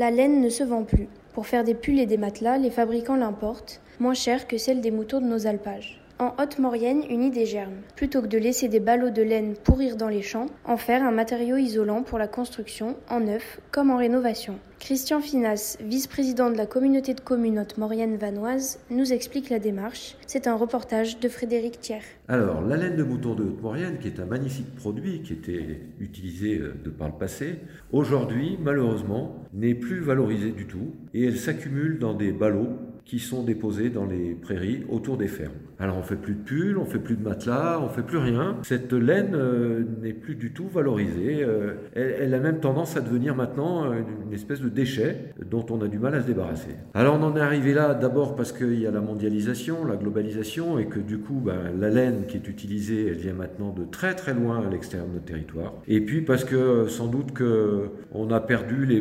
La laine ne se vend plus. Pour faire des pulls et des matelas, les fabricants l'importent, moins cher que celle des moutons de nos alpages. En Haute-Maurienne, une idée germe. Plutôt que de laisser des ballots de laine pourrir dans les champs, en faire un matériau isolant pour la construction, en neuf comme en rénovation. Christian Finas, vice-président de la communauté de communes Haute-Maurienne vanoise, nous explique la démarche. C'est un reportage de Frédéric Thiers. Alors, la laine de mouton de Haute-Maurienne, qui est un magnifique produit qui était utilisé euh, de par le passé, aujourd'hui, malheureusement, n'est plus valorisée du tout et elle s'accumule dans des ballots qui sont déposés dans les prairies autour des fermes. Alors on fait plus de pulls, on fait plus de matelas, on fait plus rien. Cette laine euh, n'est plus du tout valorisée. Euh, elle, a même tendance à devenir maintenant euh, une espèce de déchet dont on a du mal à se débarrasser. Alors on en est arrivé là d'abord parce qu'il y a la mondialisation, la globalisation et que du coup ben, la laine qui est utilisée, elle vient maintenant de très très loin à l'extérieur de notre territoire. Et puis parce que sans doute que on a perdu les,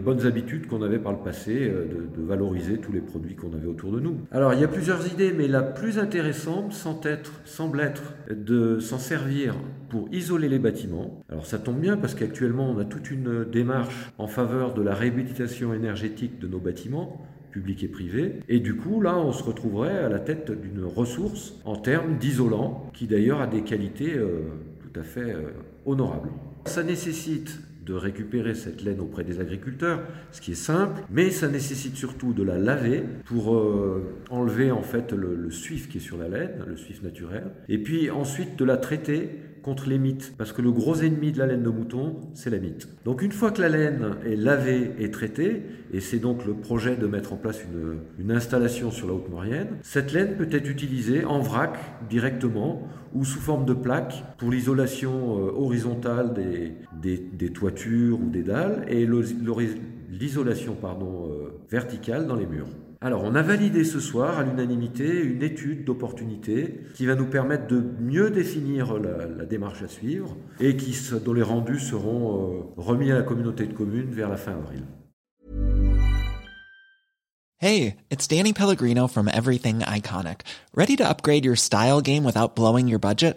bonnes habitudes qu'on avait par le passé de valoriser tous les produits qu'on avait autour de nous. Alors il y a plusieurs idées, mais la plus intéressante semble être, de s'en servir pour isoler les bâtiments. Alors ça tombe bien parce qu'actuellement on a toute une démarche en faveur de la réhabilitation énergétique de nos bâtiments publics et privés. Et du coup, là, on se retrouverait à la tête d'une ressource en termes d'isolant, qui d'ailleurs a des qualités euh, tout à fait euh, honorables. Ça nécessite de récupérer cette laine auprès des agriculteurs, ce qui est simple, mais ça nécessite surtout de la laver pour euh, enlever en fait le, le, suif qui est sur la laine, le suif naturel, et puis ensuite de la traiter contre les mites, parce que le gros ennemi de la laine de mouton, c'est la mite. Donc une fois que la laine est lavée et traitée, et c'est donc le projet de mettre en place une, installation sur la Haute-Maurienne, cette laine peut être utilisée en vrac directement ou sous forme de plaque pour l'isolation euh, horizontale des, des, des, toitures ou des dalles et l'isolation pardon euh, verticale dans les murs. Alors, on a validé ce soir à l'unanimité une étude d'opportunité qui va nous permettre de mieux définir la, démarche à suivre et qui, dont les rendus seront euh, remis à la communauté de communes vers la fin avril. Hey, it's Danny Pellegrino from Everything Iconic. Ready to upgrade your style game without blowing your budget?